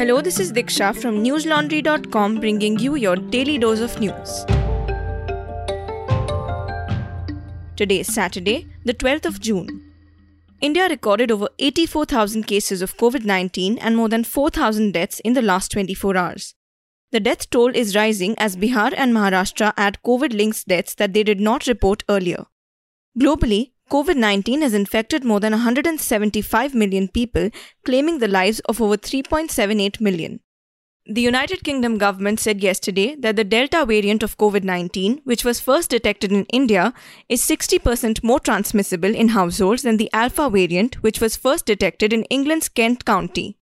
Hello, this is Diksha from newslaundry.com bringing you your daily dose of news. Today is Saturday, the 12th of June. India recorded over 84,000 cases of COVID 19 and more than 4,000 deaths in the last 24 hours. The death toll is rising as Bihar and Maharashtra add COVID linked deaths that they did not report earlier. Globally, COVID 19 has infected more than 175 million people, claiming the lives of over 3.78 million. The United Kingdom government said yesterday that the Delta variant of COVID 19, which was first detected in India, is 60% more transmissible in households than the Alpha variant, which was first detected in England's Kent County.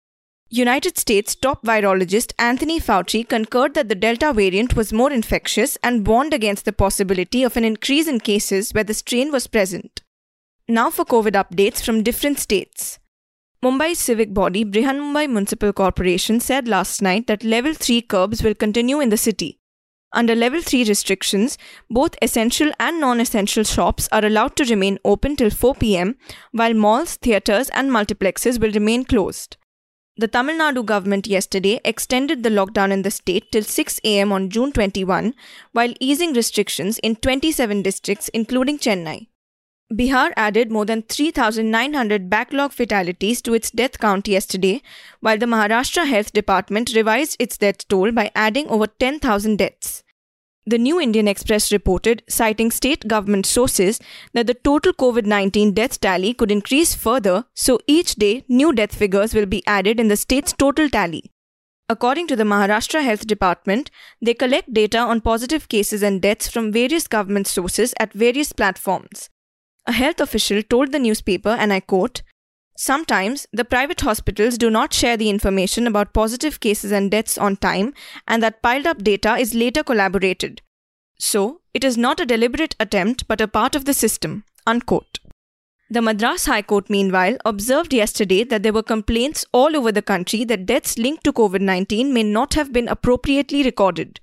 United States top virologist Anthony Fauci concurred that the Delta variant was more infectious and warned against the possibility of an increase in cases where the strain was present. Now for COVID updates from different states. Mumbai's civic body Brihanmumbai Municipal Corporation said last night that level 3 curbs will continue in the city. Under level 3 restrictions, both essential and non-essential shops are allowed to remain open till 4 pm, while malls, theatres and multiplexes will remain closed. The Tamil Nadu government yesterday extended the lockdown in the state till 6 am on June 21, while easing restrictions in 27 districts including Chennai. Bihar added more than 3,900 backlog fatalities to its death count yesterday, while the Maharashtra Health Department revised its death toll by adding over 10,000 deaths. The New Indian Express reported, citing state government sources, that the total COVID 19 death tally could increase further, so each day new death figures will be added in the state's total tally. According to the Maharashtra Health Department, they collect data on positive cases and deaths from various government sources at various platforms. A health official told the newspaper, and I quote, Sometimes the private hospitals do not share the information about positive cases and deaths on time, and that piled up data is later collaborated. So, it is not a deliberate attempt but a part of the system. Unquote. The Madras High Court, meanwhile, observed yesterday that there were complaints all over the country that deaths linked to COVID 19 may not have been appropriately recorded.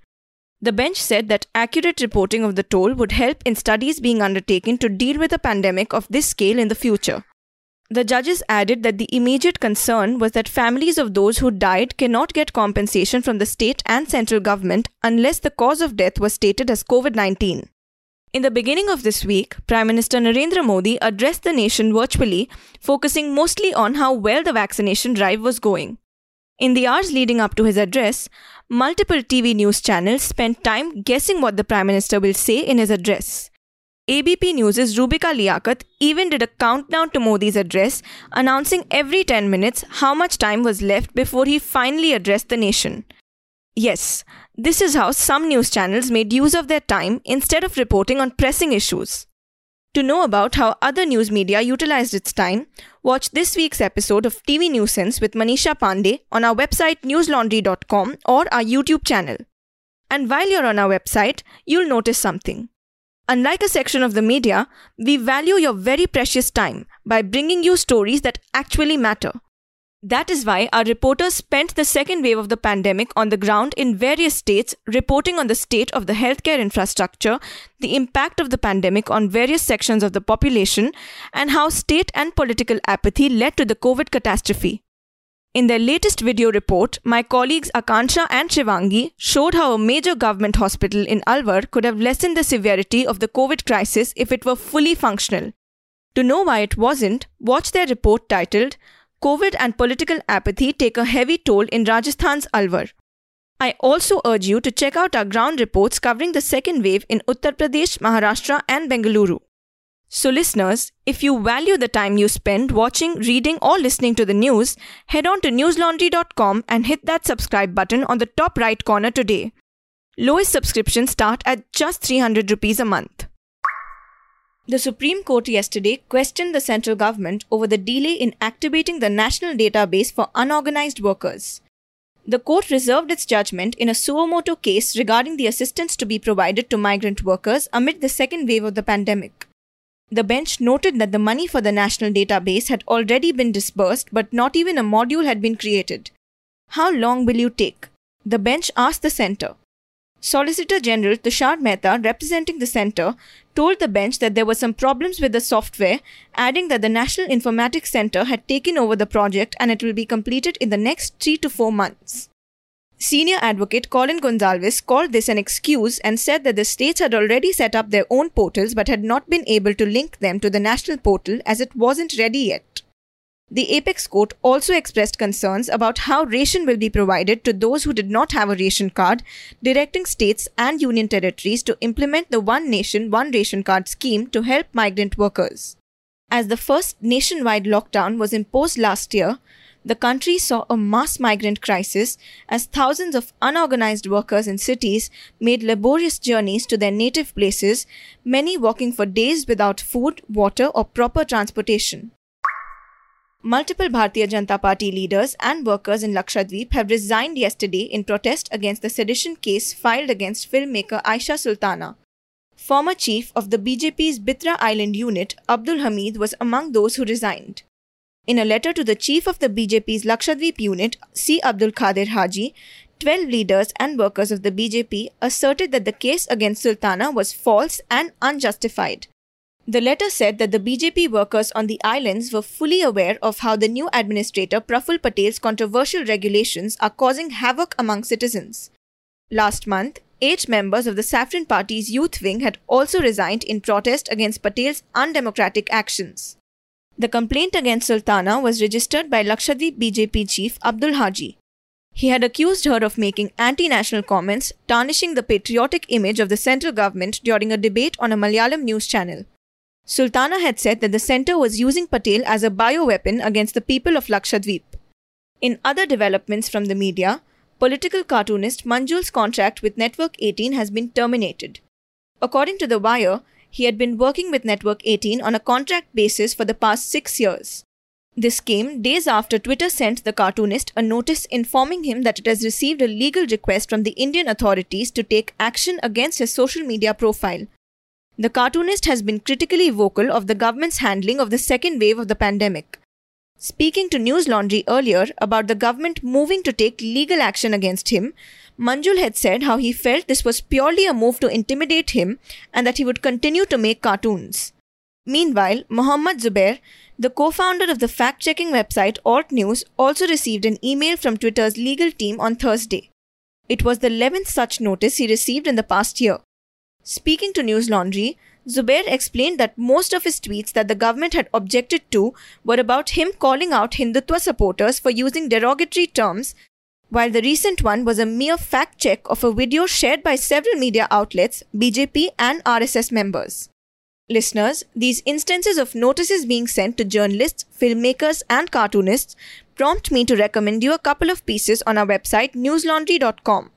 The bench said that accurate reporting of the toll would help in studies being undertaken to deal with a pandemic of this scale in the future. The judges added that the immediate concern was that families of those who died cannot get compensation from the state and central government unless the cause of death was stated as COVID 19. In the beginning of this week, Prime Minister Narendra Modi addressed the nation virtually, focusing mostly on how well the vaccination drive was going. In the hours leading up to his address, multiple TV news channels spent time guessing what the Prime Minister will say in his address. ABP News' Rubika Liaquat even did a countdown to Modi's address, announcing every 10 minutes how much time was left before he finally addressed the nation. Yes, this is how some news channels made use of their time instead of reporting on pressing issues. To know about how other news media utilized its time, watch this week's episode of TV Sense with Manisha Pandey on our website newslaundry.com or our YouTube channel. And while you're on our website, you'll notice something. Unlike a section of the media, we value your very precious time by bringing you stories that actually matter. That is why our reporters spent the second wave of the pandemic on the ground in various states, reporting on the state of the healthcare infrastructure, the impact of the pandemic on various sections of the population, and how state and political apathy led to the COVID catastrophe. In their latest video report, my colleagues Akansha and Shivangi showed how a major government hospital in Alwar could have lessened the severity of the COVID crisis if it were fully functional. To know why it wasn't, watch their report titled COVID and political apathy take a heavy toll in Rajasthan's Alwar. I also urge you to check out our ground reports covering the second wave in Uttar Pradesh, Maharashtra, and Bengaluru. So, listeners, if you value the time you spend watching, reading, or listening to the news, head on to newslaundry.com and hit that subscribe button on the top right corner today. Lowest subscriptions start at just 300 rupees a month. The Supreme Court yesterday questioned the central government over the delay in activating the national database for unorganized workers. The court reserved its judgment in a suo motu case regarding the assistance to be provided to migrant workers amid the second wave of the pandemic. The bench noted that the money for the national database had already been disbursed, but not even a module had been created. How long will you take? The bench asked the center. Solicitor General Tushar Mehta, representing the centre, told the bench that there were some problems with the software, adding that the National Informatics Centre had taken over the project and it will be completed in the next three to four months. Senior advocate Colin Gonsalves called this an excuse and said that the states had already set up their own portals but had not been able to link them to the national portal as it wasn't ready yet. The Apex Court also expressed concerns about how ration will be provided to those who did not have a ration card, directing states and union territories to implement the One Nation, One Ration Card scheme to help migrant workers. As the first nationwide lockdown was imposed last year, the country saw a mass migrant crisis as thousands of unorganized workers in cities made laborious journeys to their native places, many walking for days without food, water, or proper transportation. Multiple Bharatiya Janata Party leaders and workers in Lakshadweep have resigned yesterday in protest against the sedition case filed against filmmaker Aisha Sultana. Former chief of the BJP's Bitra Island unit, Abdul Hamid, was among those who resigned. In a letter to the chief of the BJP's Lakshadweep unit, C. Abdul Khadir Haji, 12 leaders and workers of the BJP asserted that the case against Sultana was false and unjustified. The letter said that the BJP workers on the islands were fully aware of how the new administrator Praful Patel's controversial regulations are causing havoc among citizens. Last month, eight members of the Saffron Party's youth wing had also resigned in protest against Patel's undemocratic actions. The complaint against Sultana was registered by Lakshadweep BJP chief Abdul Haji. He had accused her of making anti national comments, tarnishing the patriotic image of the central government during a debate on a Malayalam news channel. Sultana had said that the centre was using Patel as a bioweapon against the people of Lakshadweep. In other developments from the media, political cartoonist Manjul's contract with Network 18 has been terminated. According to The Wire, he had been working with Network 18 on a contract basis for the past six years. This came days after Twitter sent the cartoonist a notice informing him that it has received a legal request from the Indian authorities to take action against his social media profile, the cartoonist has been critically vocal of the government's handling of the second wave of the pandemic. Speaking to News Laundry earlier about the government moving to take legal action against him, Manjul had said how he felt this was purely a move to intimidate him and that he would continue to make cartoons. Meanwhile, Mohammad Zubair, the co founder of the fact checking website Alt News, also received an email from Twitter's legal team on Thursday. It was the 11th such notice he received in the past year. Speaking to News Laundry, Zubair explained that most of his tweets that the government had objected to were about him calling out Hindutva supporters for using derogatory terms, while the recent one was a mere fact check of a video shared by several media outlets, BJP, and RSS members. Listeners, these instances of notices being sent to journalists, filmmakers, and cartoonists prompt me to recommend you a couple of pieces on our website newslaundry.com.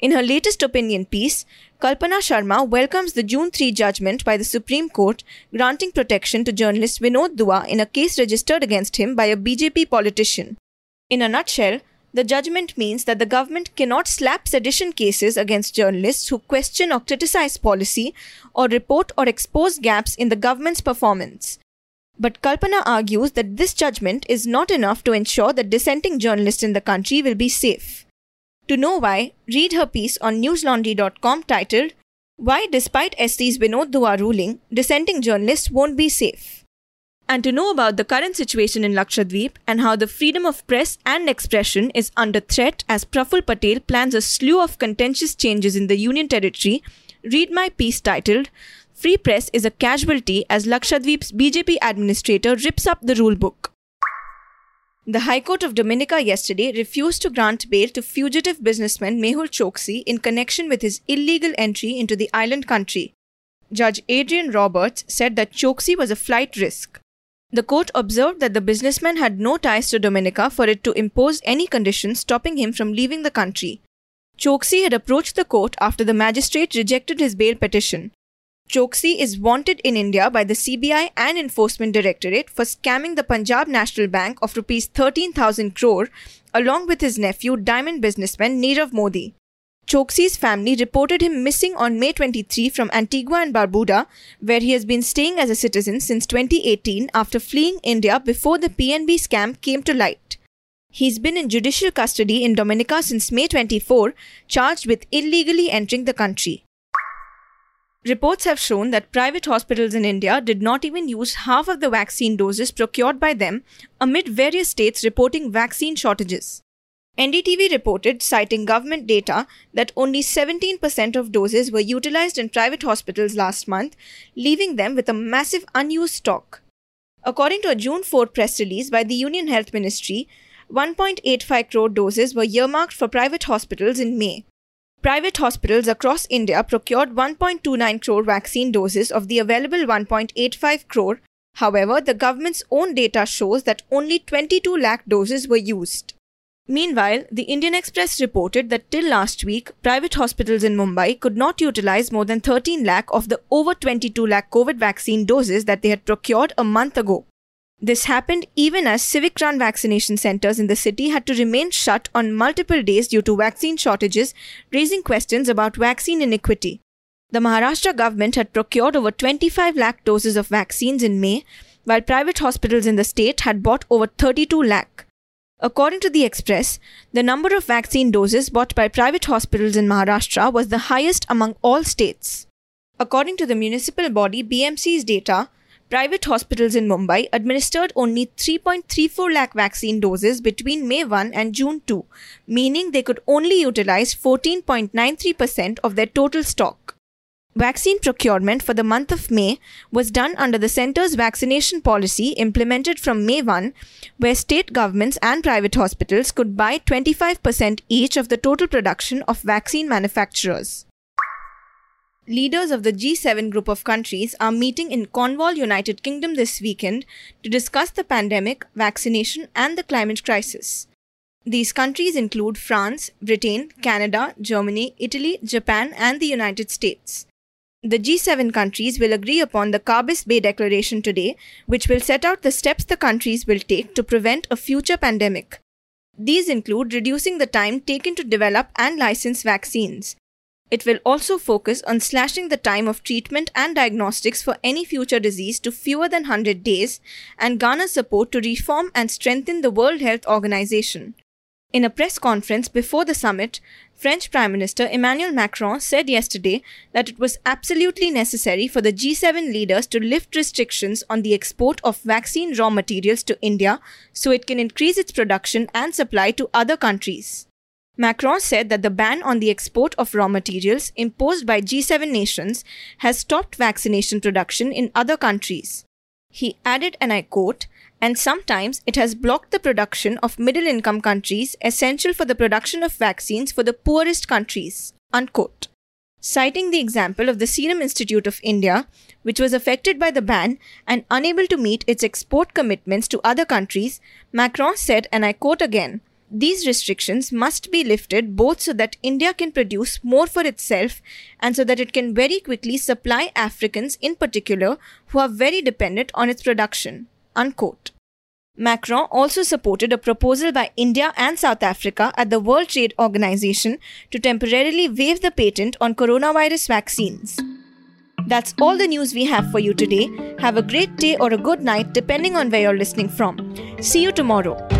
In her latest opinion piece, Kalpana Sharma welcomes the June 3 judgment by the Supreme Court granting protection to journalist Vinod Dua in a case registered against him by a BJP politician. In a nutshell, the judgment means that the government cannot slap sedition cases against journalists who question or criticize policy or report or expose gaps in the government's performance. But Kalpana argues that this judgment is not enough to ensure that dissenting journalists in the country will be safe. To know why, read her piece on newslaundry.com titled Why Despite SC's Vinod Dua ruling, dissenting journalists won't be safe. And to know about the current situation in Lakshadweep and how the freedom of press and expression is under threat as Praful Patel plans a slew of contentious changes in the Union Territory, read my piece titled Free Press is a Casualty as Lakshadweep's BJP administrator rips up the rulebook. The High Court of Dominica yesterday refused to grant bail to fugitive businessman Mehul Choksi in connection with his illegal entry into the island country. Judge Adrian Roberts said that Choksi was a flight risk. The court observed that the businessman had no ties to Dominica for it to impose any conditions stopping him from leaving the country. Choksi had approached the court after the magistrate rejected his bail petition. Choksi is wanted in India by the CBI and Enforcement Directorate for scamming the Punjab National Bank of rupees 13,000 crore along with his nephew diamond businessman Nirav Modi. Choksi's family reported him missing on May 23 from Antigua and Barbuda, where he has been staying as a citizen since 2018 after fleeing India before the PNB scam came to light. He's been in judicial custody in Dominica since May 24, charged with illegally entering the country. Reports have shown that private hospitals in India did not even use half of the vaccine doses procured by them amid various states reporting vaccine shortages. NDTV reported, citing government data, that only 17% of doses were utilized in private hospitals last month, leaving them with a massive unused stock. According to a June 4 press release by the Union Health Ministry, 1.85 crore doses were earmarked for private hospitals in May. Private hospitals across India procured 1.29 crore vaccine doses of the available 1.85 crore. However, the government's own data shows that only 22 lakh doses were used. Meanwhile, the Indian Express reported that till last week, private hospitals in Mumbai could not utilize more than 13 lakh of the over 22 lakh COVID vaccine doses that they had procured a month ago. This happened even as civic run vaccination centers in the city had to remain shut on multiple days due to vaccine shortages, raising questions about vaccine inequity. The Maharashtra government had procured over 25 lakh doses of vaccines in May, while private hospitals in the state had bought over 32 lakh. According to the Express, the number of vaccine doses bought by private hospitals in Maharashtra was the highest among all states. According to the municipal body BMC's data, private hospitals in Mumbai administered only 3.34 lakh vaccine doses between May 1 and June 2, meaning they could only utilize 14.93% of their total stock. Vaccine procurement for the month of May was done under the centre's vaccination policy implemented from May 1, where state governments and private hospitals could buy 25% each of the total production of vaccine manufacturers. Leaders of the G7 group of countries are meeting in Cornwall, United Kingdom this weekend to discuss the pandemic, vaccination, and the climate crisis. These countries include France, Britain, Canada, Germany, Italy, Japan, and the United States. The G7 countries will agree upon the Carbis Bay Declaration today, which will set out the steps the countries will take to prevent a future pandemic. These include reducing the time taken to develop and license vaccines, it will also focus on slashing the time of treatment and diagnostics for any future disease to fewer than 100 days and garner support to reform and strengthen the World Health Organization. In a press conference before the summit, French Prime Minister Emmanuel Macron said yesterday that it was absolutely necessary for the G7 leaders to lift restrictions on the export of vaccine raw materials to India so it can increase its production and supply to other countries. Macron said that the ban on the export of raw materials imposed by G7 nations has stopped vaccination production in other countries. He added, and I quote, and sometimes it has blocked the production of middle income countries essential for the production of vaccines for the poorest countries. Unquote. Citing the example of the Serum Institute of India, which was affected by the ban and unable to meet its export commitments to other countries, Macron said, and I quote again, these restrictions must be lifted both so that India can produce more for itself and so that it can very quickly supply Africans in particular who are very dependent on its production. Unquote. Macron also supported a proposal by India and South Africa at the World Trade Organization to temporarily waive the patent on coronavirus vaccines. That's all the news we have for you today. Have a great day or a good night depending on where you're listening from. See you tomorrow.